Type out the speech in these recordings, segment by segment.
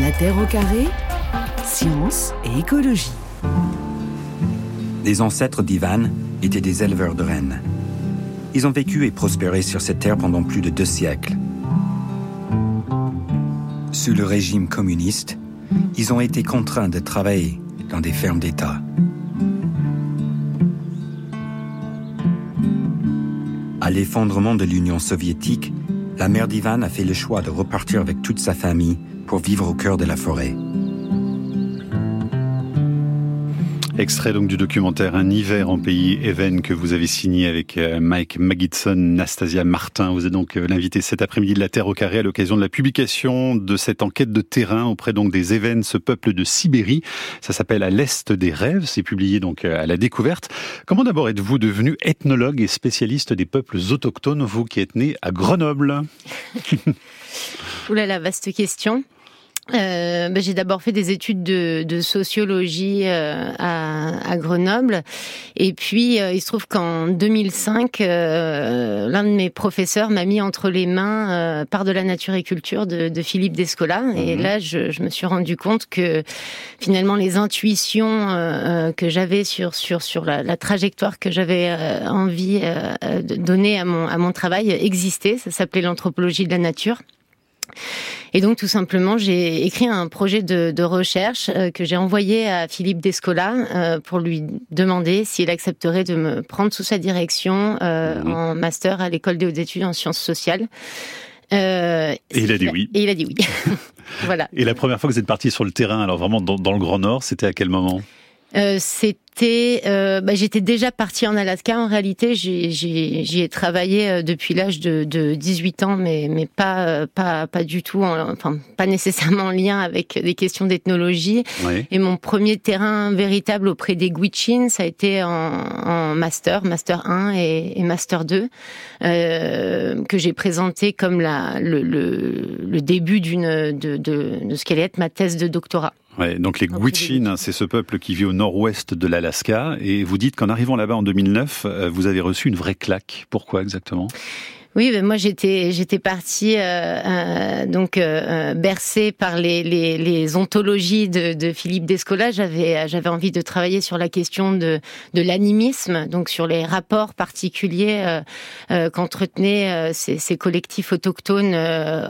La Terre au carré, science et écologie. Les ancêtres d'Ivan étaient des éleveurs de rennes. Ils ont vécu et prospéré sur cette terre pendant plus de deux siècles. Sous le régime communiste, ils ont été contraints de travailler dans des fermes d'État. À l'effondrement de l'Union soviétique, la mère d'Ivan a fait le choix de repartir avec toute sa famille pour vivre au cœur de la forêt. Extrait donc du documentaire Un hiver en pays Even que vous avez signé avec euh, Mike Magidson, Nastasia Martin. Vous êtes donc euh, l'invité cet après-midi de la Terre au carré à l'occasion de la publication de cette enquête de terrain auprès donc des Even, ce peuple de Sibérie. Ça s'appelle À l'Est des rêves. C'est publié donc euh, à la découverte. Comment d'abord êtes-vous devenu ethnologue et spécialiste des peuples autochtones, vous qui êtes né à Grenoble? Oula, la vaste question. Euh, ben, j'ai d'abord fait des études de, de sociologie euh, à, à, Grenoble, et puis euh, il se trouve qu'en 2005, euh, l'un de mes professeurs m'a mis entre les mains euh, Part de la nature et culture de, de Philippe Descola, et mhm. là je, je, me suis rendu compte que finalement les intuitions que j'avais sur sur sur la, la trajectoire que j'avais envie de donner à mon à mon travail existaient. Ça s'appelait l'anthropologie de la nature. Et donc tout simplement, j'ai écrit un projet de, de recherche euh, que j'ai envoyé à Philippe Descola euh, pour lui demander s'il accepterait de me prendre sous sa direction euh, mmh. en master à l'école des hautes études en sciences sociales. Euh, et il a dit oui. Et il a dit oui. voilà. Et la première fois que vous êtes parti sur le terrain, alors vraiment dans, dans le Grand Nord, c'était à quel moment? Euh, C'était euh, bah, j'étais déjà partie en Alaska. En réalité, j'y ai travaillé euh, depuis l'âge de, de, 18 ans, mais, mais pas, euh, pas, pas du tout, enfin, pas nécessairement en lien avec des questions d'ethnologie. Oui. Et mon premier terrain véritable auprès des Gwich'in, ça a été en, en master, master 1 et, et master 2, euh, que j'ai présenté comme la, le, le, le début d'une de, de, de ce qu'allait être ma thèse de doctorat. Ouais, donc les Gwich'in, c'est ce peuple qui vit au nord-ouest de l'Alaska. Et vous dites qu'en arrivant là-bas en 2009, euh, vous avez reçu une vraie claque. Pourquoi exactement? Oui, ben moi j'étais j'étais partie euh, euh, donc euh, euh, bercée par les, les, les ontologies de, de, Philippe Descola. J'avais j'avais envie de travailler sur la question de de l'animisme, donc sur les rapports particuliers euh, qu'entretenaient ces, ces, collectifs autochtones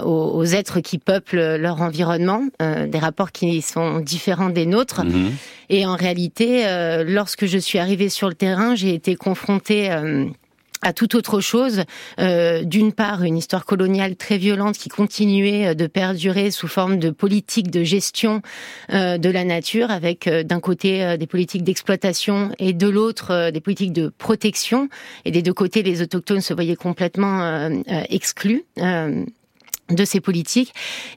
aux, aux, êtres qui peuplent leur environnement, des rapports qui sont différents des nôtres. Mmh. Et en réalité, lorsque je suis arrivée sur le terrain, j'ai été confrontée à toute autre chose. Euh, D'une part, une histoire coloniale très violente qui continuait euh, de perdurer sous forme de politique de gestion euh, de la nature, avec d'un côté des politiques d'exploitation et de l'autre des politiques de protection. Et des deux côtés, les autochtones se voyaient complètement exclus de ces politiques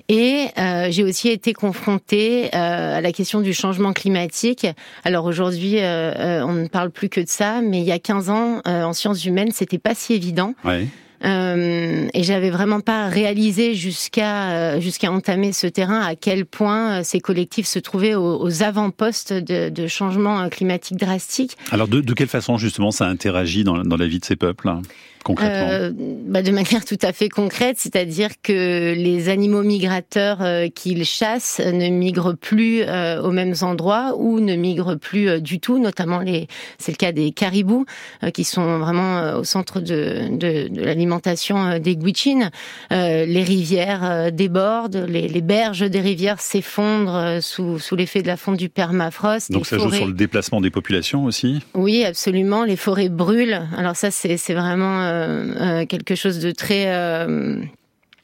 et euh, j'ai aussi été confrontée euh, à la question du changement climatique. Alors aujourd'hui, euh, euh on ne parle plus que de ça, mais il y a 15 ans, euh, en sciences humaines, c'était pas si évident. Ouais. Euh, et j'avais vraiment pas réalisé jusqu'à jusqu'à entamer ce terrain à quel point ces collectifs se trouvaient aux, aux avant-postes de, de changements climatiques drastiques. Alors de, de quelle façon justement ça interagit dans, dans la vie de ces peuples hein? Concrètement euh, bah De manière tout à fait concrète, c'est-à-dire que les animaux migrateurs euh, qu'ils chassent ne migrent plus euh, aux mêmes endroits ou ne migrent plus du tout, notamment les, c'est le cas des caribous qui sont vraiment au centre de, de, de l'alimentation des Gwich'in. les rivières débordent, les, les, berges des rivières s'effondrent sous, sous l'effet de la fonte du permafrost. Donc ça forêts... joue sur le déplacement des populations aussi? Oui, absolument. Les forêts brûlent. Alors ça, c'est vraiment quelque chose de très euh,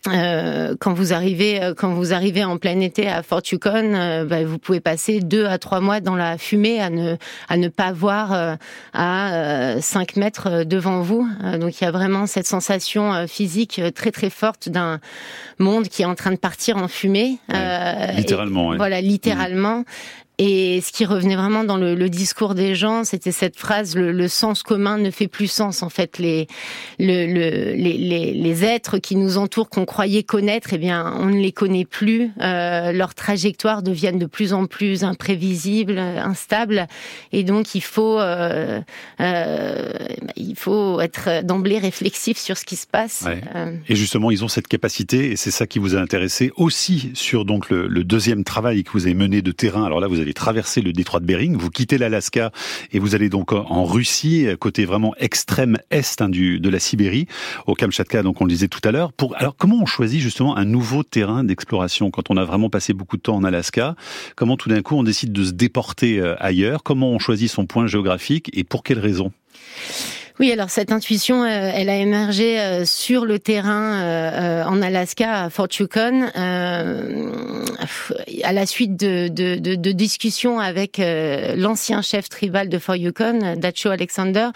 euh, quand vous arrivez quand vous arrivez en plein été à Fort Yukon, euh, bah, vous pouvez passer deux à trois mois dans la fumée à ne à ne pas voir euh, à 5 mètres devant vous. donc il y a vraiment cette sensation physique très très forte d'un monde qui est en train de partir en fumée. Ouais, littéralement. Et, ouais. Voilà, littéralement. Et ce qui revenait vraiment dans le, le discours des gens, c'était cette phrase le, le, sens commun ne fait plus sens. En fait, les, le, les, les, les, êtres qui nous entourent, qu'on croyait connaître, eh bien, on ne les connaît plus. Euh, leurs trajectoires deviennent de plus en plus imprévisibles, instables, et donc il faut, euh, euh, il faut être d'emblée réflexif sur ce qui se passe. Ouais. Et justement, ils ont cette capacité, et c'est ça qui vous a intéressé aussi sur donc le, le deuxième travail que vous avez mené de terrain. Alors là, vous avez traversé le détroit de Bering, vous quittez l'Alaska et vous allez donc en Russie, côté vraiment extrême est hein, du, de la Sibérie, au Kamchatka, donc on le disait tout à l'heure. Alors comment on choisit justement un nouveau terrain d'exploration quand on a vraiment passé beaucoup de temps en Alaska? Comment tout d'un coup on décide de se déporter euh, ailleurs? Comment on choisit son point géographique et pour quelles raisons? Oui, alors cette intuition, euh, elle a émergé euh, sur le terrain en Alaska, à Fort Yukon, à la suite de, de, de, de discussions avec l'ancien chef tribal de Fort Yukon, Dacho Alexander,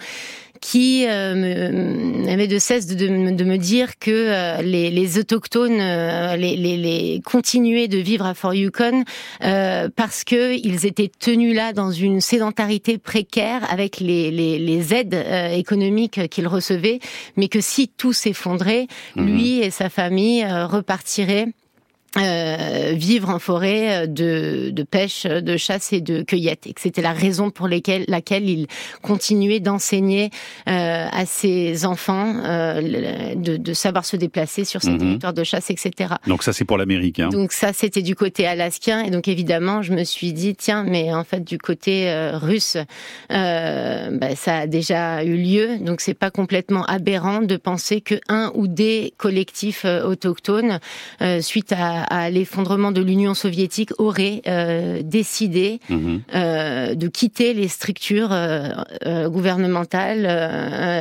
qui euh, avait de cesse de, de, me dire que euh, les, les, autochtones euh, les, les, les, continuaient de vivre à Fort Yukon euh, parce que ils étaient tenus là dans une sédentarité précaire avec les, les aides euh, économiques qu'ils recevaient, mais que si tout s'effondrait, mmh. lui et sa famille repartiraient euh, vivre en forêt euh, de, de, pêche, de chasse et de cueillette, et que c'était la raison pour lesquelles, laquelle il continuait d'enseigner euh, à ses enfants euh, de, de, savoir se déplacer sur ces mm -hmm. territoires de chasse, etc. Donc ça, c'est pour l'Amérique. Hein. Donc ça, c'était du côté alaskien, et donc évidemment, je me suis dit, tiens, mais en fait, du côté euh, russe, bah, ça a déjà eu lieu, donc c'est pas complètement aberrant de penser que un ou des collectifs autochtones, suite à à, l'effondrement de l'Union soviétique auraient euh, décidé mmh. euh, de quitter les structures euh, gouvernementales,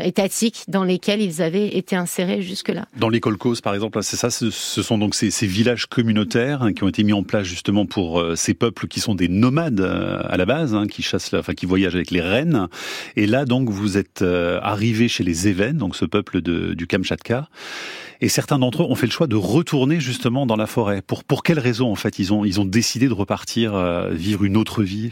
étatiques dans lesquelles ils avaient été insérés jusque-là. Dans les kolkhozes, par exemple, c'est ça, ce, sont donc ces, ces villages communautaires hein, qui ont été mis en place justement pour ces peuples qui sont des nomades à la base, hein, qui chassent, enfin qui voyagent avec les rennes. Et là, donc, vous êtes arrivé chez les Évennes, donc ce peuple de, du Kamchatka. Et certains d'entre eux ont fait le choix de retourner justement dans la forêt. Pour, pour quelles raisons, en fait, ils ont, ils ont décidé de repartir euh, vivre une autre vie?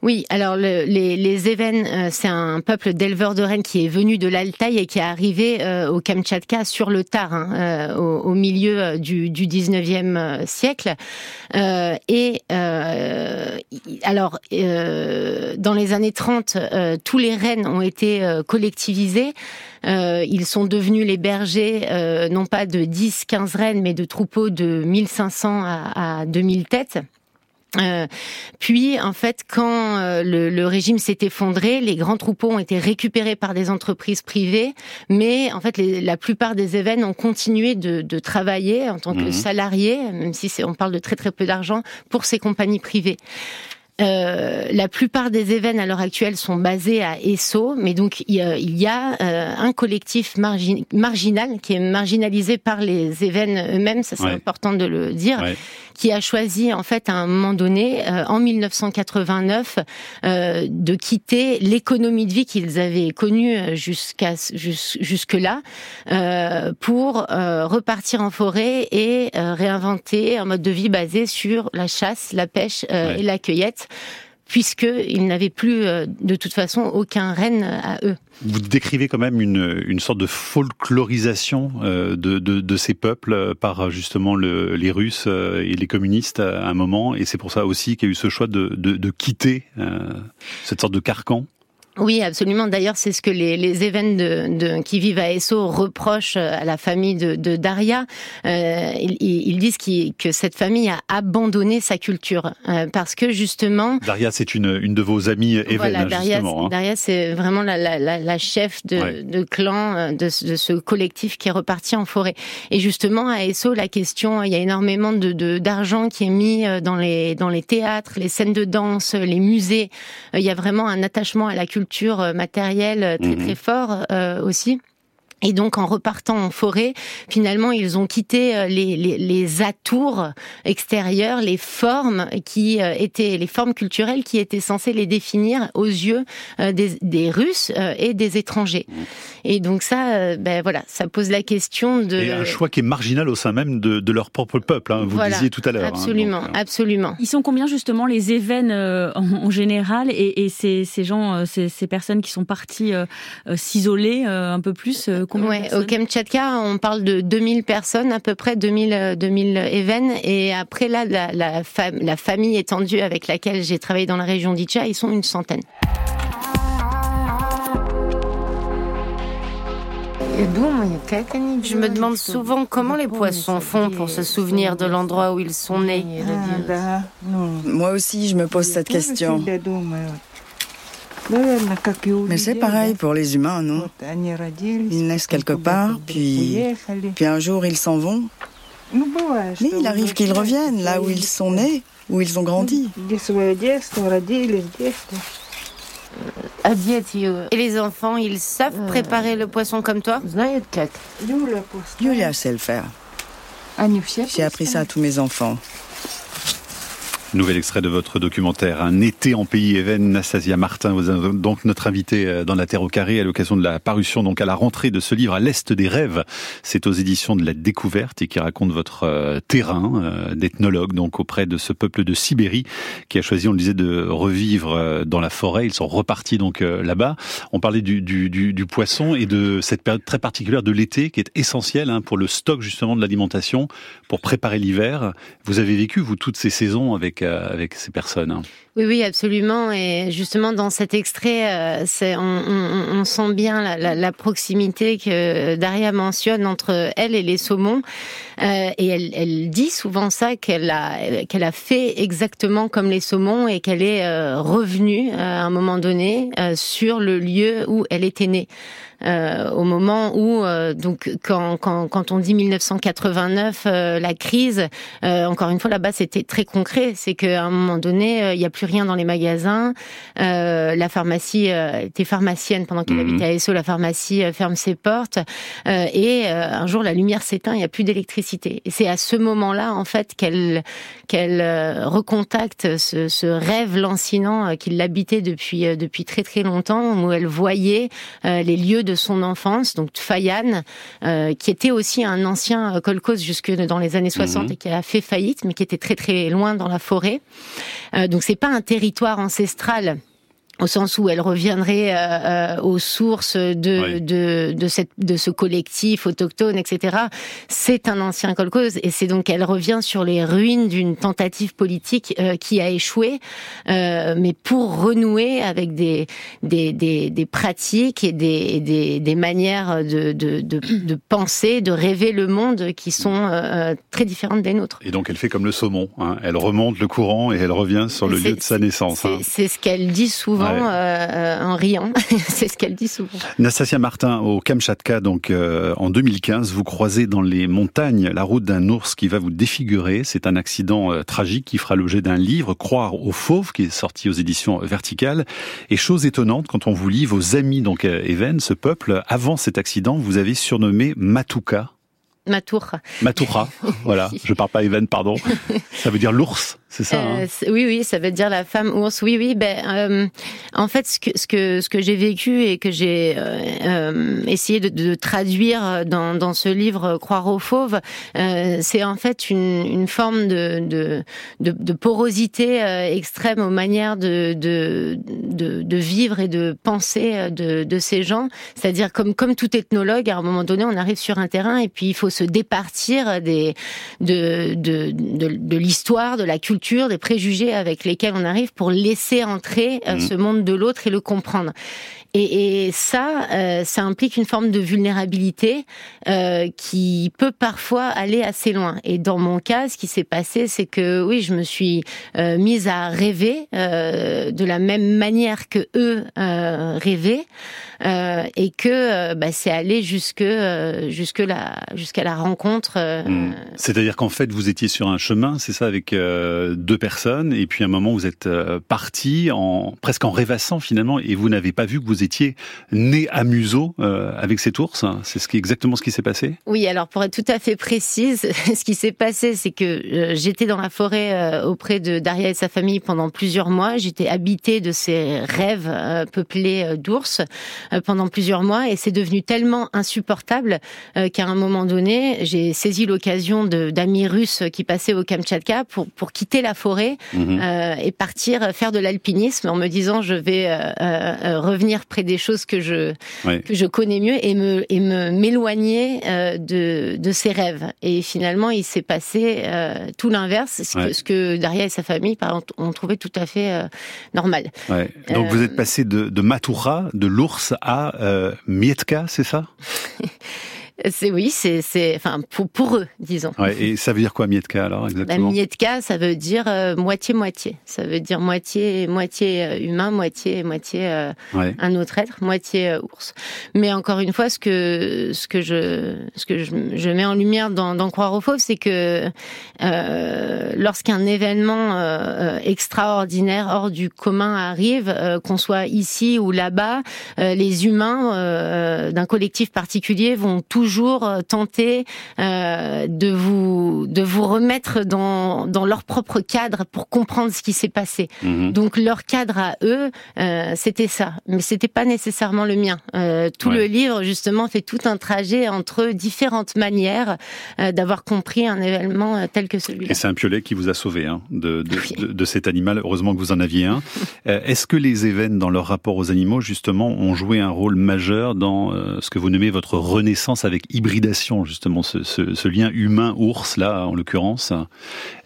Oui, alors le, les, les euh, c'est un peuple d'éleveurs de rennes qui est venu de l'Altaï et qui est arrivé euh, au Kamtchatka sur le tard, hein, euh, au, milieu du, du 19e euh, siècle. et alors, dans les années 30, tous les rennes ont été collectivisés. ils sont devenus les bergers, non pas de 10-15 rennes, mais de troupeaux de 1500 à, à 2000 têtes. Euh, puis, en fait, quand euh, le, le, régime s'est effondré, les grands troupeaux ont été récupérés par des entreprises privées, mais en fait, les, la plupart des événements ont continué de, de travailler en tant que mmh. salariés, même si on parle de très très peu d'argent, pour ces compagnies privées. Euh, la plupart des événements à l'heure actuelle sont basés à Esso, mais donc il y a, il y a euh, un collectif margin, marginal qui est marginalisé par les événements eux-mêmes, ça c'est ouais. important de le dire, ouais. qui a choisi en fait à un moment donné, euh, en 1989, euh, de quitter l'économie de vie qu'ils avaient connue jusqu'à jusque là pour repartir en forêt et réinventer un mode de vie basé sur la chasse, la pêche ouais. et la cueillette puisqu'ils n'avaient plus euh, de toute façon aucun renne à eux. Vous décrivez quand même une, une sorte de folklorisation euh, de, de, ces peuples par justement le, les Russes euh, et les communistes à un moment, et c'est pour ça aussi qu'il y a eu ce choix de, de quitter cette sorte de carcan. Oui, absolument. D'ailleurs, c'est ce que les, les événements de, de, qui vivent à Esso reprochent à la famille de, de Daria. Euh, ils, ils, disent qu que cette famille a abandonné sa culture euh, parce que justement. Daria, c'est une, une de vos amies événements. Voilà, Daria, hein. Daria, c'est vraiment la, la, la, la, chef de, ouais. de clan euh, de, de, ce collectif qui est reparti en forêt. Et justement, à Esso, la question, il y a énormément de d'argent qui est mis euh, dans les dans les théâtres, les scènes de danse, les musées. Il y a vraiment un attachement à la culture culture matérielle très mmh. très fort euh, aussi. Et donc, en repartant en forêt, finalement, ils ont quitté euh, les, les, les atours extérieurs, les formes qui euh, étaient les formes culturelles qui étaient censées les définir aux yeux euh, des, des Russes et des étrangers. Et donc ça, ben voilà, ça pose la question de et un choix qui est marginal au sein même de, de leur propre peuple. Hein, vous le disiez tout à l'heure. Hein, absolument, absolument. Ils sont combien justement les événements en, général et, et ces, ces gens, ces, ces, personnes qui sont parties s'isoler un peu plus ouais, Au Kamtchatka, on parle de 2000 personnes, à peu près 2000, 2000 événements. Et après, là, la, la, la famille étendue avec laquelle j'ai travaillé dans la région d'Itcha, ils sont une centaine. Je me demande souvent comment les poissons font pour se souvenir de l'endroit où ils sont nés. Moi aussi, je me pose cette question. Mais c'est pareil pour les humains, non? Ils naissent quelque part, puis, puis un jour ils s'en vont. Mais il arrive qu'ils reviennent là où ils sont nés, où ils ont grandi. Et les enfants, ils savent préparer le poisson comme toi? Julia sait le faire. J'ai appris ça à tous mes enfants. Nouvel extrait de votre documentaire Un été en pays Even, Nastasia Martin, vous êtes donc notre invité euh, dans la Terre au carré à l'occasion de la parution donc à la rentrée de ce livre à l'est des rêves. C'est aux éditions de la Découverte et qui raconte votre euh, terrain euh, d'ethnologue donc auprès de ce peuple de Sibérie qui a choisi, on le disait, de revivre dans la forêt. Ils sont repartis donc là-bas. On parlait du, du, du, du, poisson et de cette période très particulière de l'été qui est essentielle hein, pour le stock justement de l'alimentation, pour préparer l'hiver. Vous avez vécu vous toutes ces saisons avec euh, avec, ces personnes. Hein. Oui, oui, absolument. Et justement, dans cet extrait, euh, on, sent bien la, proximité que Daria mentionne entre elle et les saumons. Euh, et elle, dit souvent ça, qu'elle a fait exactement comme les saumons et qu'elle est revenue à un moment donné sur le lieu où elle était née. Euh, au moment où, euh, donc, quand, quand, quand, on dit 1989, euh, la crise, encore une fois, là-bas, c'était très concret. C'est qu'à un moment donné, il n'y a plus rien dans les magasins. la pharmacie était pharmacienne pendant qu'elle mhm. habitait à Esso. La pharmacie ferme ses portes. et un jour, la lumière s'éteint, il n'y a plus d'électricité. Et c'est à ce moment-là, en fait, qu'elle qu'elle recontacte ce, ce rêve lancinant qui l'habitait depuis depuis très très longtemps, où elle voyait les lieux de son enfance, donc Fayan, euh, qui était aussi un ancien kolkhoz jusque dans les années 60 mhm. et qui a fait faillite, mais qui était très très loin dans la forêt. Euh, donc c'est pas un territoire ancestral au sens où elle reviendrait euh, euh, aux sources de, de, de, cette, de ce collectif autochtone, etc. C'est un ancien kolkhoz et c'est donc elle revient sur les ruines d'une tentative politique euh, qui a échoué, euh, mais pour renouer avec des, des, des, des pratiques et des, des, des manières de, de, de, de, penser, de rêver le monde qui sont très différentes des nôtres. Et donc elle fait comme le saumon, hein. elle remonte le courant et elle revient sur le lieu de sa naissance. C'est hein. ce qu'elle dit souvent euh, en riant. c'est ce qu'elle dit souvent. Nastasia Martin, au Kamchatka, donc euh, en 2015, vous croisez dans les montagnes la route d'un ours qui va vous défigurer. C'est un accident euh, tragique qui fera l'objet d'un livre, Croire aux fauves, qui est sorti aux éditions Verticales. Et chose étonnante, quand on vous lit, vos amis, donc Even, ce peuple, avant cet accident, vous avez surnommé Matuka. Matoura. Matoura, voilà. Je parle pas Even, pardon. Ça veut dire l'ours. C'est ça. Hein euh, oui, oui, ça veut dire la femme ours. Oui, oui. Ben, euh, en fait, ce que ce que ce que j'ai vécu et que j'ai euh, euh essayé de, de, traduire dans, dans ce livre Croire aux fauves, euh, c'est en fait une, une forme de de, de, de porosité extrême aux manières de, de de, vivre et de penser de, de ces gens. C'est-à-dire comme comme tout ethnologue, à un moment donné, on arrive sur un terrain et puis il faut se départir des de de de, de l'histoire, de la culture des préjugés avec lesquels on arrive pour laisser entrer euh, mmh. ce monde de l'autre et le comprendre. Et, et ça, euh, ça implique une forme de vulnérabilité euh, qui peut parfois aller assez loin. Et dans mon cas, ce qui s'est passé, c'est que oui, je me suis euh, mise à rêver de la même manière que eux rêvaient, et que bah, c'est allé jusque jusque la jusqu'à la rencontre. Hmm. C'est-à-dire qu'en fait, vous étiez sur un chemin, c'est ça, avec deux personnes, et puis à un moment vous êtes parti en presque en rêvassant finalement, et vous n'avez pas vu que vous étiez né à Museau avec cet ours. C'est ce qui exactement ce qui s'est passé? Oui, alors pour être tout à fait précise, ce qui s'est passé, c'est que j'étais dans la forêt auprès de Daria et sa famille pendant plusieurs mois. J'étais habitée de ces rêves peuplés d'ours pendant plusieurs mois, et c'est devenu tellement insupportable qu'à un moment donné, j'ai saisi l'occasion d'amis russes qui passaient au Kamtchatka pour, pour quitter la forêt mhm. euh, et partir faire de l'alpinisme en me disant je vais euh, euh, revenir près des choses que je que je connais mieux et me et me m'éloigner de de ces rêves. Et finalement, il s'est passé tout l'inverse, ce, que, ce que Daria et sa famille par ont trouvé tout à fait normal. Donc vous êtes passé de, de Matura, de l'ours à Mietka, c'est ça? C'est oui, c'est c'est enfin pour, pour eux, disons. Ouais, et ça veut dire quoi Mietka alors exactement? La Mietka, ça veut dire euh, moitié moitié. Ça veut dire moitié moitié euh, humain, moitié moitié euh, un autre être, moitié ours. Mais encore une fois, ce que ce que je ce que je, je mets en lumière dans, dans Croire aux fauves, c'est que lorsqu'un événement extraordinaire hors du commun arrive, qu'on soit ici ou là-bas, les humains d'un collectif particulier vont toujours toujours euh, tenter euh, de vous de vous remettre dans dans leur propre cadre pour comprendre ce qui s'est passé. Mhm. Donc leur cadre à eux, euh, c'était ça, mais c'était pas nécessairement le mien. tout le livre justement fait tout un trajet entre différentes manières d'avoir compris un événement tel que celui-là. Et c'est un piolet qui vous a sauvé hein, de, de, de, cet animal. Heureusement que vous en aviez un. Est-ce que les événements dans leur rapport aux animaux justement ont joué un rôle majeur dans ce que vous nommez votre renaissance avec hybridation, justement, ce, lien humain-ours, là, en l'occurrence.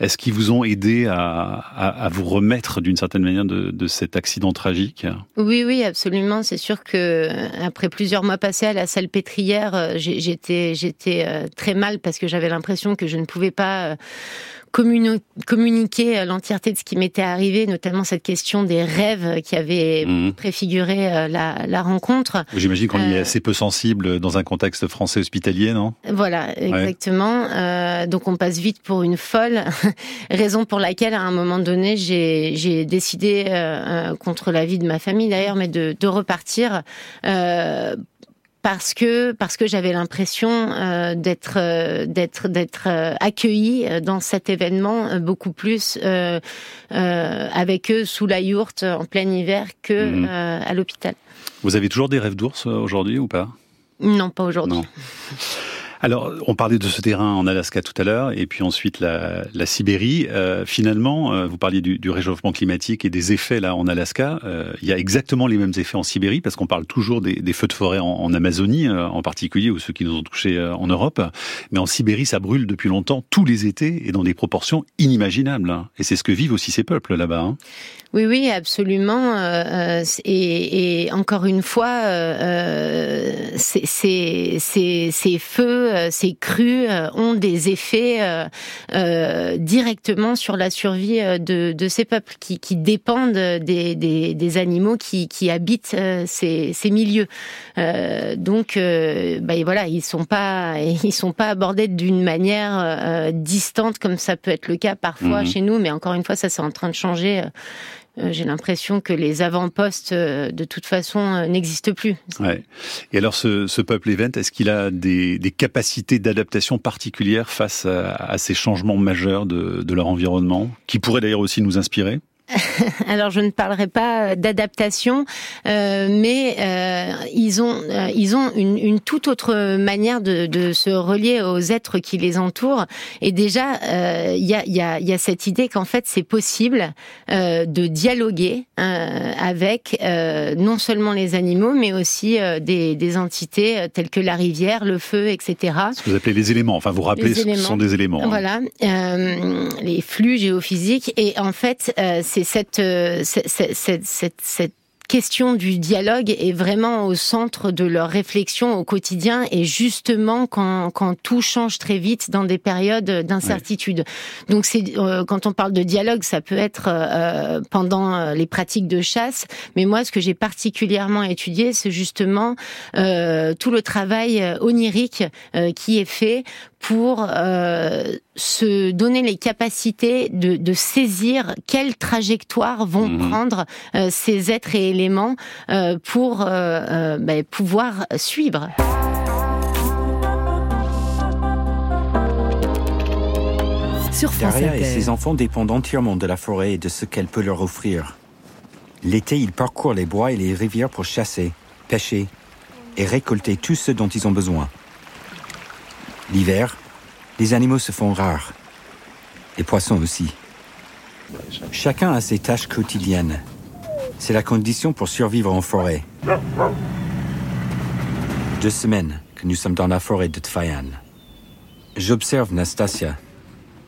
Est-ce qu'ils vous ont aidé à, vous remettre d'une certaine manière de, cet accident tragique? Oui, oui, absolument. C'est sûr que après plusieurs mois passés à la salle pétrière, euh, j'étais, j'étais euh, très mal parce que j'avais l'impression que je ne pouvais pas euh, communiquer l'entièreté de ce qui m'était arrivé, notamment cette question des rêves qui avaient mhm. préfiguré euh, la, la rencontre. J'imagine qu'on y est euh, assez peu sensible dans un contexte français hospitalier, non? Voilà, exactement. Euh, donc on passe vite pour une folle, raison pour laquelle à un moment donné j'ai décidé, euh, contre l'avis de ma famille d'ailleurs, mais de, de repartir euh, parce que parce que j'avais l'impression euh, d'être euh, d'être d'être euh, accueillie dans cet événement beaucoup plus avec eux sous la yourte en plein hiver que mhm. à l'hôpital. Vous avez toujours des rêves d'ours aujourd'hui ou pas? Non, pas aujourd'hui. Alors, on parlait de ce terrain en Alaska tout à l'heure, et puis ensuite la, la Sibérie. Euh, finalement, euh, vous parliez du, du, réchauffement climatique et des effets là en Alaska. Euh, il y a exactement les mêmes effets en Sibérie, parce qu'on parle toujours des, des, feux de forêt en, en Amazonie, en particulier, ou ceux qui nous ont touchés en Europe. Mais en Sibérie, ça brûle depuis longtemps, tous les étés, et dans des proportions inimaginables. Hein. Et c'est ce que vivent aussi ces peuples là-bas. Hein. Oui, oui, absolument. Euh, et, et, encore une fois, euh, ces, ces, ces, feux, ces crues ont des effets euh, directement sur la survie de, de ces peuples qui, qui dépendent des, des, des, animaux qui, qui habitent ces, ces milieux. donc, bah, voilà, ils sont pas, ils sont pas abordés d'une manière distante comme ça peut être le cas parfois mmh. chez nous. Mais encore une fois, ça c'est en train de changer euh, j'ai l'impression que les avant-postes, euh, de toute façon, euh, n'existent plus. Ouais. Et alors, ce, ce peuple event, est-ce qu'il a des, des capacités d'adaptation particulières face à, à, ces changements majeurs de, de leur environnement, qui pourraient d'ailleurs aussi nous inspirer? alors je ne parlerai pas euh, d'adaptation, euh, mais euh, ils ont euh, ils ont une, une, toute autre manière de, de, se relier aux êtres qui les entourent. Et déjà, il y, a, y, a, y, a, cette idée qu'en fait c'est possible de dialoguer avec non seulement les animaux, mais aussi des, des, entités telles que la rivière, le feu, etc. Ce que vous appelez les éléments. Enfin, vous rappelez, ce sont des éléments. Hein. Voilà, les flux géophysiques. Et en fait, c'est euh, cette, cette, cette, cette question du dialogue est vraiment au centre de leur réflexion au quotidien et justement quand, quand tout change très vite dans des périodes d'incertitude. Donc c'est euh, quand on parle de dialogue, ça peut être euh, pendant les pratiques de chasse, mais moi ce que j'ai particulièrement étudié, c'est justement tout le travail onirique qui est fait pour se donner les capacités de, saisir quelle trajectoire vont mhm. prendre ces êtres et éléments pour ben, pouvoir suivre. Daria et ses enfants dépendent entièrement de la forêt et de ce qu'elle peut leur offrir. L'été, ils parcourent les bois et les rivières pour chasser, pêcher et récolter tout ce dont ils ont besoin. L'hiver, les animaux se font rares. Les poissons aussi. Chacun a ses tâches quotidiennes. C'est la condition pour survivre en forêt. Deux semaines que nous sommes dans la forêt de Tfayan. J'observe Nastasia,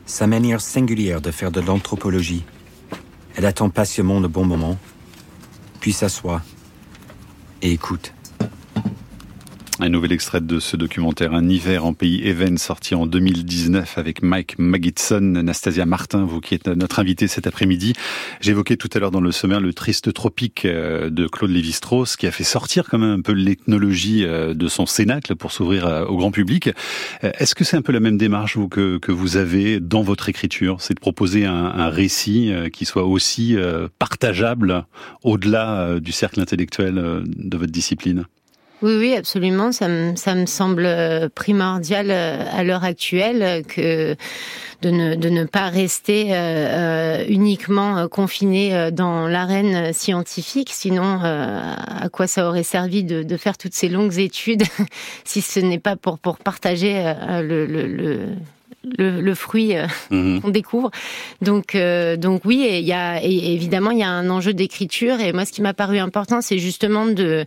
sa manière singulière de faire de l'anthropologie. Elle attend patiemment le bon moment, puis s'assoit et écoute. Un nouvel extrait de ce documentaire Un hiver en pays Even sorti en 2019 avec Mike Magidson, Anastasia Martin, vous qui êtes notre invité cet après-midi. J'évoquais tout à l'heure dans le sommaire le triste tropique euh, de Claude Lévi-Strauss qui a fait sortir quand même un peu l'ethnologie euh, de son cénacle pour s'ouvrir euh, au grand public. Est-ce que c'est un peu la même démarche vous, que, que vous avez dans votre écriture? C'est de proposer un, un récit qui soit aussi partageable au-delà du cercle intellectuel de votre discipline? Oui, oui, absolument. Ça me, ça me semble euh, primordial euh, à l'heure actuelle que de ne, de ne pas rester euh, uniquement confiné dans l'arène scientifique. Sinon, à quoi ça aurait servi de, de, faire toutes ces longues études si ce n'est pas pour, pour partager le, le, le le, fruit mhm. qu'on découvre. Donc, donc oui, il y a et évidemment il y a un enjeu d'écriture. Et moi, ce qui m'a paru important, c'est justement de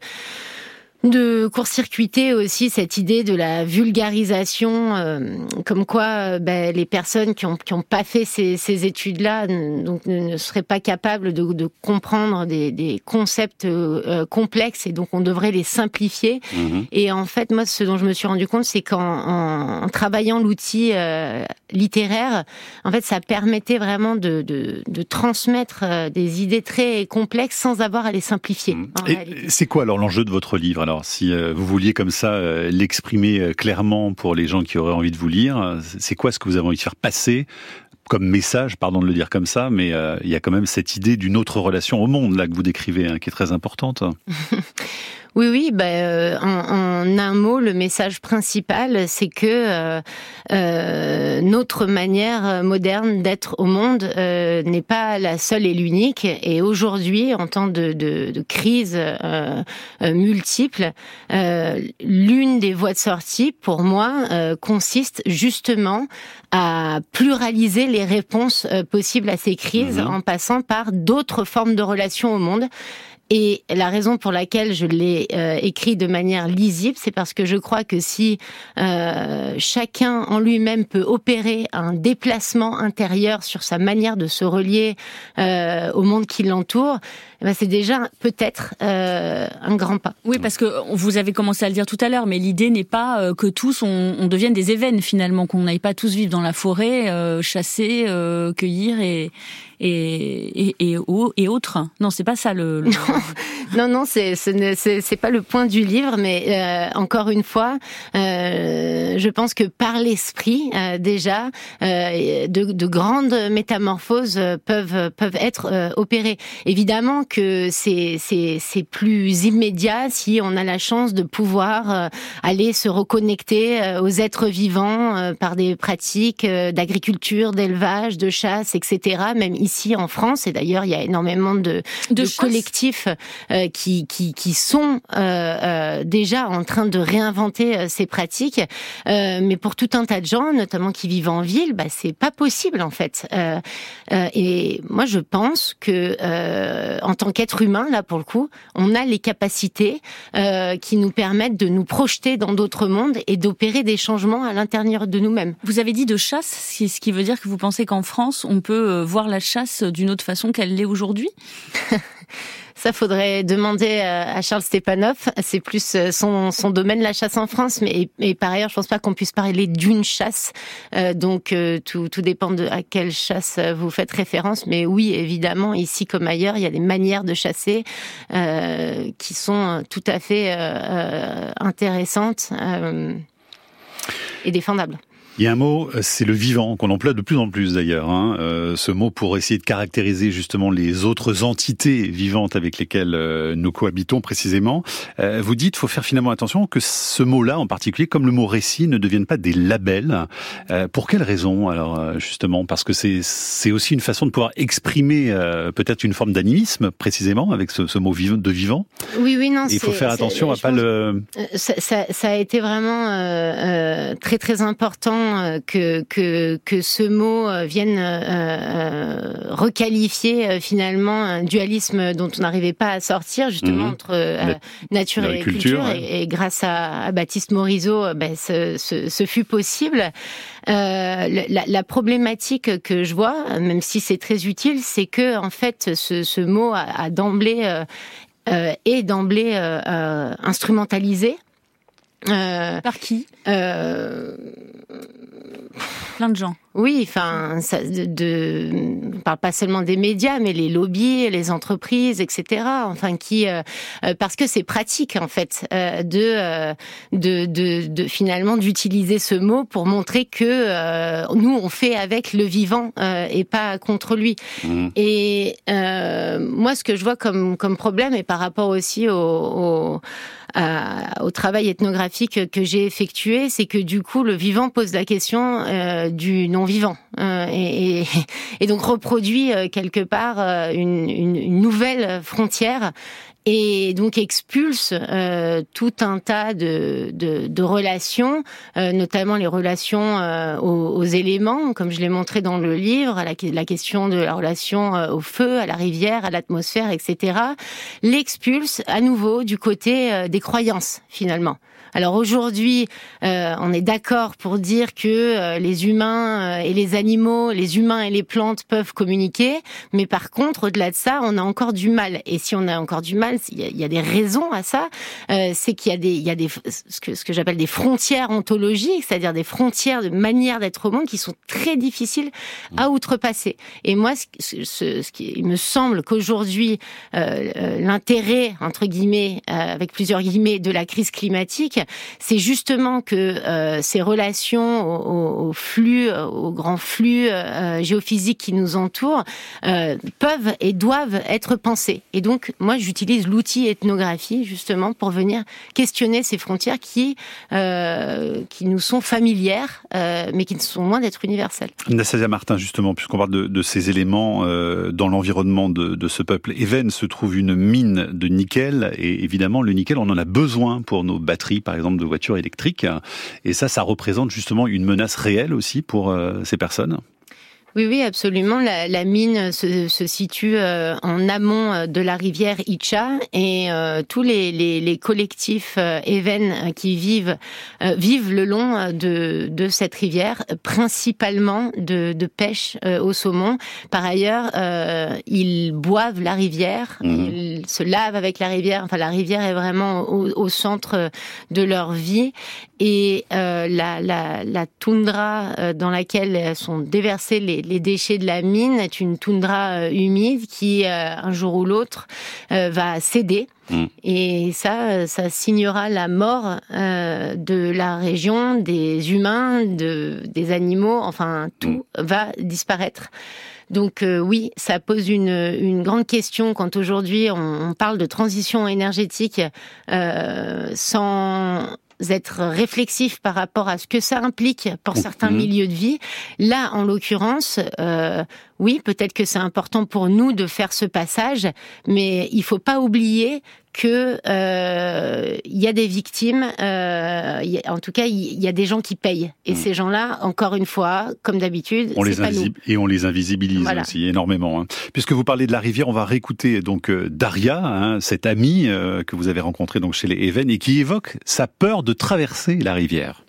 de court-circuiter aussi cette idée de la vulgarisation, euh, comme quoi euh, ben, les personnes qui ont, qui ont pas fait ces, ces études-là donc ne seraient pas capables de, de comprendre des, des concepts euh, complexes et donc on devrait les simplifier. Mhm. Et en fait, moi, ce dont je me suis rendu compte, c'est qu'en en, travaillant l'outil littéraire, en fait, ça permettait vraiment de, de, de, transmettre des idées très complexes sans avoir à les simplifier. Mhm. C'est quoi alors l'enjeu de votre livre alors, si euh, vous vouliez comme ça euh, l'exprimer euh, clairement pour les gens qui auraient envie de vous lire, c'est quoi ce que vous avez envie de faire passer comme message, pardon de le dire comme ça, mais il y a quand même cette idée d'une autre relation au monde là que vous décrivez, hein, qui est très importante. Oui, oui. Ben, euh, en, un mot, le message principal, c'est que euh, euh, notre manière moderne d'être au monde n'est pas la seule et l'unique. Et aujourd'hui, en temps de, de, de crise multiple, l'une des voies de sortie, pour moi, consiste justement à pluraliser les réponses possibles à ces crises mhm. en passant par d'autres formes de relations au monde. Et la raison pour laquelle je l'ai euh, écrit de manière lisible, c'est parce que je crois que si euh, chacun en lui-même peut opérer un déplacement intérieur sur sa manière de se relier euh, au monde qui l'entoure, eh ben c'est déjà peut-être euh, un grand pas. Oui, parce que vous avez commencé à le dire tout à l'heure, mais l'idée n'est pas euh, que tous on, on, devienne des événements finalement, qu'on n'aille pas tous vivre dans la forêt, chasser, cueillir et et, et, et, et autres. Non, c'est pas ça le. le... non, non, c'est c'est pas le point du livre, mais euh, encore une fois, euh, je pense que par l'esprit euh, déjà, euh, de, de, grandes métamorphoses peuvent peuvent être opérées. Évidemment que c'est c'est c'est plus immédiat si on a la chance de pouvoir aller se reconnecter aux êtres vivants par des pratiques d'agriculture, d'élevage, de chasse, etc. Même ici en France, et d'ailleurs il y a énormément de, de, de collectifs euh, qui, qui, qui sont euh, euh, déjà en train de réinventer ces pratiques. mais pour tout un tas de gens, notamment qui vivent en ville, bah, c'est pas possible en fait. et moi, je pense que en tant qu'être humain, là pour le coup, on a les capacités qui nous permettent de nous projeter dans d'autres mondes et d'opérer des changements à l'intérieur de nous-mêmes. Vous avez dit de chasse, ce qui veut dire que vous pensez qu'en France, on peut voir la chasse d'une autre façon qu'elle l'est aujourd'hui? Ça, faudrait demander à Charles Stepanov. C'est plus euh, son, son domaine, la chasse en France. Mais par ailleurs, je pense pas qu'on puisse parler d'une chasse. Euh, donc, euh, tout, tout dépend de à quelle chasse vous faites référence. Mais oui, évidemment, ici comme ailleurs, il y a des manières de chasser euh, qui sont tout à fait intéressantes et défendables. Il y a un mot, euh, c'est le vivant, qu'on emploie de plus en plus d'ailleurs. Hein. Euh, ce mot pour essayer de caractériser justement les autres entités vivantes avec lesquelles euh, nous cohabitons précisément. vous dites, faut faire finalement attention que ce mot-là, en particulier, comme le mot récit, ne devienne pas des labels. pour quelle raison alors justement? Parce que c'est c'est aussi une façon de pouvoir exprimer peut-être une forme d'animisme précisément avec ce, ce mot de vivant. Oui, oui, non. Il faut faire attention à pas le. Ça, ça, ça, a été vraiment très très important euh, que, que, que ce mot euh, vienne euh, requalifier finalement un dualisme dont on n'arrivait pas à sortir justement mhm. entre nature et culture. et, grâce à, Baptiste Morisot, ben, ce, ce, fut possible. la, la, problématique que je vois, même si c'est très utile, c'est que en fait ce, ce mot a, d'emblée euh, est d'emblée instrumentalisé Par qui? euh... Plein de gens. Oui, enfin, ça, de, de parle pas seulement des médias, mais les lobbies, les entreprises, etc. Enfin, qui, euh, euh, parce que c'est pratique en fait euh, de, de, de, de, finalement d'utiliser ce mot pour montrer que nous on fait avec le vivant et pas contre lui. Mmh. Et moi, ce que je vois comme comme problème, et par rapport aussi au, au au travail ethnographique que j'ai effectué, c'est que du coup, le vivant pose la question euh, du non-vivant euh, et, donc reproduit euh, quelque part une, nouvelle frontière et donc expulse tout un tas de, relations, notamment les relations aux, éléments, comme je l'ai montré dans le livre, la, la, question de la relation au feu, à la rivière, à l'atmosphère, etc. L'expulse à nouveau du côté des croyances finalement. Alors aujourd'hui, euh, on est d'accord pour dire que euh, les humains euh, et les animaux, les humains et les plantes peuvent communiquer, mais par contre, au-delà de ça, on a encore du mal. Et si on a encore du mal, il y, a des raisons à ça. c'est qu'il y a des, il y a des ce que, ce que j'appelle des frontières ontologiques, c'est-à-dire des frontières de manière d'être au monde qui sont très difficiles à outrepasser. Et moi, ce, ce, ce qui il me semble qu'aujourd'hui, l'intérêt entre guillemets, avec plusieurs guillemets, de la crise climatique c'est justement que euh, ces relations au, flux, au grand flux euh, géophysique qui nous entoure, euh, peuvent et doivent être pensées. Et donc, moi, j'utilise l'outil ethnographie justement pour venir questionner ces frontières qui qui nous sont familières, mais qui ne sont loin d'être universelles. Nassasia Martin, justement, puisqu'on parle de, de, ces éléments dans l'environnement de, de, ce peuple Even se trouve une mine de nickel, et évidemment, le nickel, on en a besoin pour nos batteries, par exemple, de voitures électriques. Et ça, ça représente justement une menace réelle aussi pour euh, ces personnes. Oui, oui, absolument. La, la mine se, se situe euh, en amont euh, de la rivière Icha et euh, tous les, les, les collectifs euh, Even qui vivent vivent le long de, de cette rivière, principalement de, de pêche au saumon. Par ailleurs, ils boivent la rivière, mmh. ils se lavent avec la rivière. Enfin, la rivière est vraiment au, au centre de leur vie et la, la, la toundra dans laquelle sont déversés les les déchets de la mine est une toundra euh, humide qui, euh, un jour ou l'autre, euh, va céder. Mm. Et ça, ça signera la mort de la région, des humains, de, des animaux, enfin tout mm. va disparaître. Donc oui, ça pose une, une grande question quand aujourd'hui on, parle de transition énergétique sans être réflexif par rapport à ce que ça implique pour certains mhm. milieux de vie. Là, en l'occurrence, euh, oui, peut-être que c'est important pour nous de faire ce passage, mais il faut pas oublier que euh, il y a des victimes. Euh, en tout cas, il y a des gens qui payent, et mm. ces gens-là, encore une fois, comme d'habitude, on les pas nous. et on les invisibilise aussi énormément. Hein. Puisque vous parlez de la rivière, on va réécouter donc euh, Daria, hein, cette amie euh, que vous avez rencontrée donc chez les Even et qui évoque sa peur de traverser la rivière.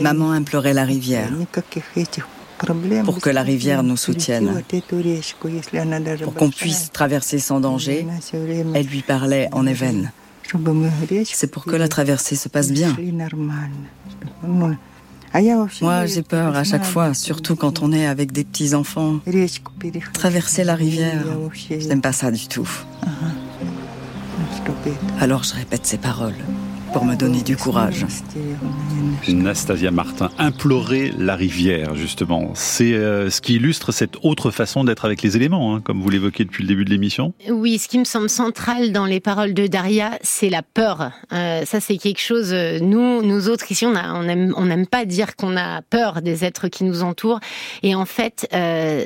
Maman implorait la rivière pour que la rivière nous soutienne, pour qu'on puisse traverser sans danger. Elle lui parlait en Even. C'est pour que la traversée se passe bien. Moi, j'ai peur à chaque fois, surtout quand on est avec des petits-enfants. Traverser la rivière, je n'aime pas ça du tout. Alors je répète ces paroles pour me donner du courage. Nastasia Martin, implorer la rivière, justement. C'est euh, ce qui illustre cette autre façon d'être avec les éléments, hein, comme vous l'évoquez depuis le début de l'émission. Oui, ce qui me semble central dans les paroles de Daria, c'est la peur. Euh, ça, c'est quelque chose. Euh, nous, nous autres ici, on, n'aime pas dire qu'on a peur des êtres qui nous entourent. Et en fait,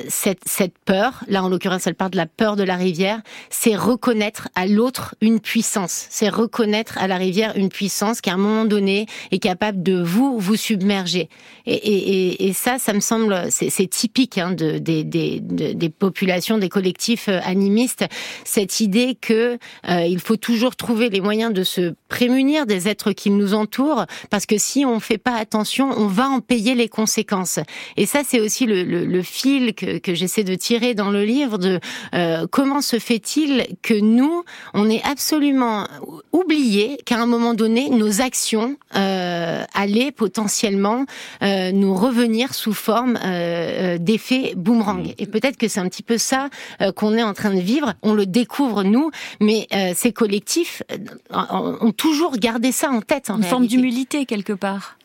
cette, cette peur, là en l'occurrence, elle part de la peur de la rivière, c'est reconnaître à l'autre une puissance. C'est reconnaître à la rivière une puissance qui, à un moment donné, est capable de vous vous submerger. Et, et, ça, ça me semble, c'est typique hein, de, des, des, des populations, des collectifs euh, animistes, cette idée que euh, il faut toujours trouver les moyens de se prémunir des êtres qui nous entourent, parce que si on fait pas attention, on va en payer les conséquences. Et ça, c'est aussi le, le, le, fil que, que j'essaie de tirer dans le livre de euh, comment se fait-il que nous, on est absolument oublié qu'à un moment donné, nos actions euh, allaient potentiellement euh, nous revenir sous forme euh, euh d'effet boomerang. Et peut-être que c'est un petit peu ça euh, qu'on est en train de vivre. On le découvre nous, mais euh, ces collectifs ont toujours gardé ça en tête. En Une réalité. forme d'humilité quelque part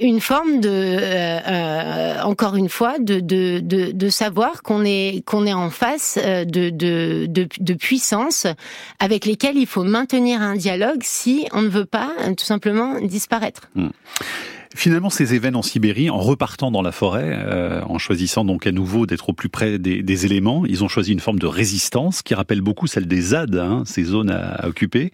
une forme de, euh, euh, encore une fois, de, de, de, de savoir qu'on est, qu'on est en face euh, de, de, de, de puissances avec lesquelles il faut maintenir un dialogue si on ne veut pas tout simplement disparaître. Mmh. Finalement, ces événements en Sibérie, en repartant dans la forêt, euh, en choisissant donc à nouveau d'être au plus près des, des, éléments, ils ont choisi une forme de résistance qui rappelle beaucoup celle des ZAD, hein, ces zones à, à occuper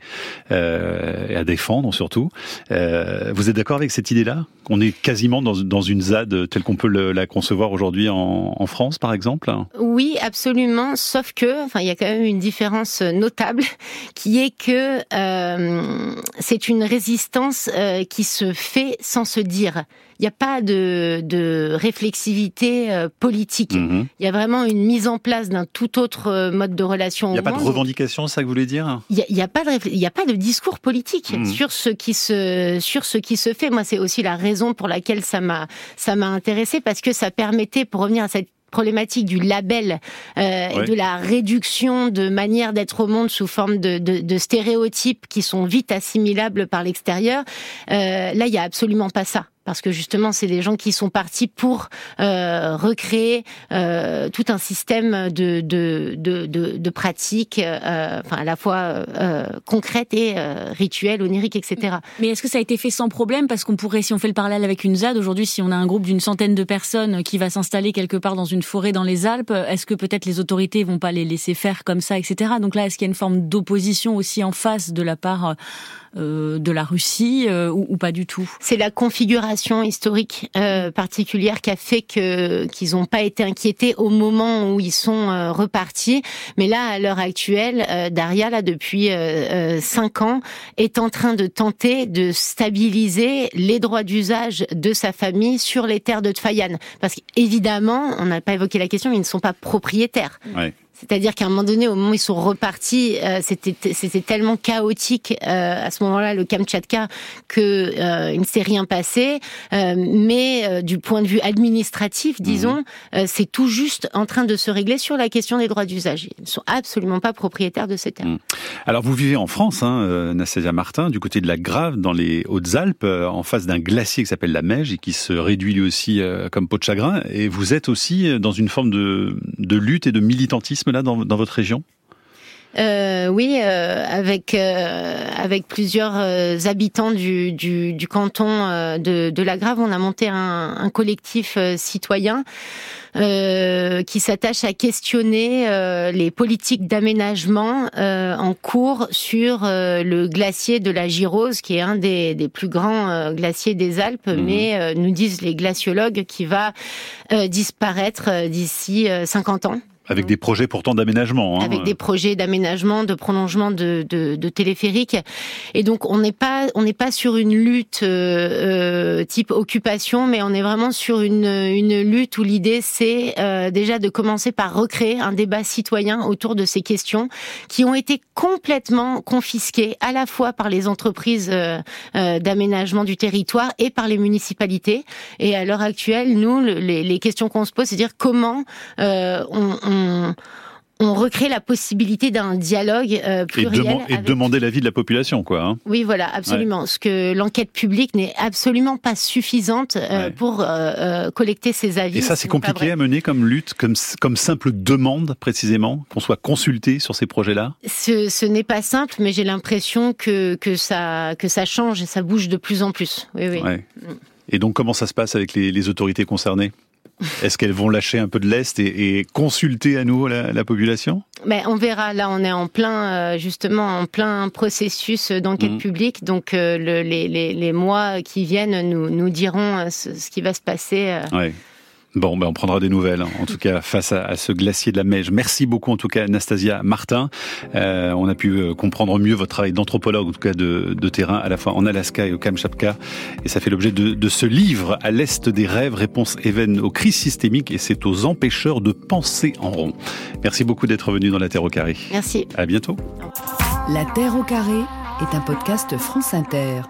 euh, et à défendre surtout. Euh, vous êtes d'accord avec cette idée-là? Qu'on est quasiment dans, dans, une ZAD telle qu'on peut le, la concevoir aujourd'hui en, en, France, par exemple? Oui, absolument. Sauf que, enfin, il y a quand même une différence notable, qui est que euh, c'est une résistance euh, qui se fait sans se dire. Il n'y a pas de, de réflexivité euh, politique. -hmm. Il y a vraiment une mise en place d'un tout autre euh, mode de relation. Il n'y a pas monde. de revendication, c'est ça que vous voulez dire? Il n'y a, a, pas de y a pas de discours politique -hmm. sur ce qui se sur ce qui se fait. Moi, c'est aussi la raison pour laquelle ça m'a ça m'a intéressé parce que ça permettait, pour revenir à cette problématique du label euh, ouais. et de la réduction de manière d'être au monde sous forme de, de, de, stéréotypes qui sont vite assimilables par l'extérieur. Euh, là, il y a absolument pas ça parce que justement, c'est des gens qui sont partis pour euh, recréer euh, tout un système de, de, de, de, de pratiques, euh, enfin à la fois euh, concrètes et euh, rituelles, oniriques, etc. Mais est-ce que ça a été fait sans problème? Parce qu'on pourrait, si on fait le parallèle avec une ZAD, aujourd'hui, si on a un groupe d'une centaine de personnes qui va s'installer quelque part dans une forêt dans les Alpes, est-ce que peut-être les autorités vont pas les laisser faire comme ça, etc. Donc là, est-ce qu'il y a une forme d'opposition aussi en face de la part euh, de la Russie euh, ou, ou, pas du tout? C'est la configuration historique euh, particulière qui a fait que qu'ils n'ont pas été inquiétés au moment où ils sont euh, repartis. Mais là, à l'heure actuelle, euh, Daria, là depuis cinq ans, est en train de tenter de stabiliser les droits d'usage de sa famille sur les terres de Tfayan. Parce qu'évidemment, on n'a pas évoqué la question, ils ne sont pas propriétaires. C'est-à-dire qu'à un moment donné, au moment où ils sont repartis, euh, c'était c'était tellement chaotique euh, à ce moment-là, le Kamtchatka, que euh, il ne s'est rien passé. Euh, mais du point de vue administratif, disons, mmh. c'est tout juste en train de se régler sur la question des droits d'usage. Ils ne sont absolument pas propriétaires de ces terres. Mmh. Alors vous vivez en France, hein, Nassasia Martin, du côté de la Grave, dans les Hautes-Alpes, en face d'un glacier qui s'appelle la Meige et qui se réduit lui aussi comme peau de chagrin. Et vous êtes aussi dans une forme de, de lutte et de militantisme là dans, dans votre région? Euh, oui, euh, avec euh, avec plusieurs habitants du, du, du canton de, de, la Grave, on a monté un, un collectif citoyen qui s'attache à questionner les politiques d'aménagement en cours sur le glacier de la Girose, qui est un des, des plus grands glaciers des Alpes, mmh. mais nous disent les glaciologues qui va disparaître d'ici 50 ans. Avec des projets pourtant d'aménagement. Hein. Avec des projets d'aménagement, de prolongement de, de, de téléphériques. Et donc on n'est pas on n'est pas sur une lutte euh, type occupation, mais on est vraiment sur une, une lutte où l'idée c'est euh, déjà de commencer par recréer un débat citoyen autour de ces questions qui ont été complètement confisquées à la fois par les entreprises euh, d'aménagement du territoire et par les municipalités. Et à l'heure actuelle, nous, les, les questions qu'on se pose, c'est dire comment on, on on recrée la possibilité d'un dialogue euh, pluriel. Et, demander l'avis de la population, quoi. Hein. Oui, voilà, absolument. Ce que l'enquête publique n'est absolument pas suffisante euh, pour euh, collecter ces avis. Et ça, c'est compliqué à mener comme lutte, comme, comme simple demande, précisément, qu'on soit consulté sur ces projets-là? Ce, ce n'est pas simple, mais j'ai l'impression que, que, ça, que ça change et ça bouge de plus en plus. Oui, oui. Et donc, comment ça se passe avec les, les autorités concernées? Est-ce qu'elles vont lâcher un peu de lest et, consulter à nouveau la, population? Mais ben, On verra. Là, on est en plein, euh, justement, en plein processus d'enquête mmh. publique. Donc, euh, les, mois qui viennent nous, nous diront euh, ce, qui va se passer. Bon, ben on prendra des nouvelles, hein. en tout cas face à, ce glacier de la Meige. Merci beaucoup, en tout cas, Anastasia Martin. Euh, on a pu euh, comprendre mieux votre travail d'anthropologue, en tout cas de, terrain, à la fois en Alaska et au Kamchatka. Et ça fait l'objet de, ce livre, À l'Est des rêves, réponse Even aux crises systémiques, et c'est aux empêcheurs de penser en rond. Merci beaucoup d'être venu dans La Terre au Carré. Merci. À bientôt. La Terre au Carré est un podcast France Inter.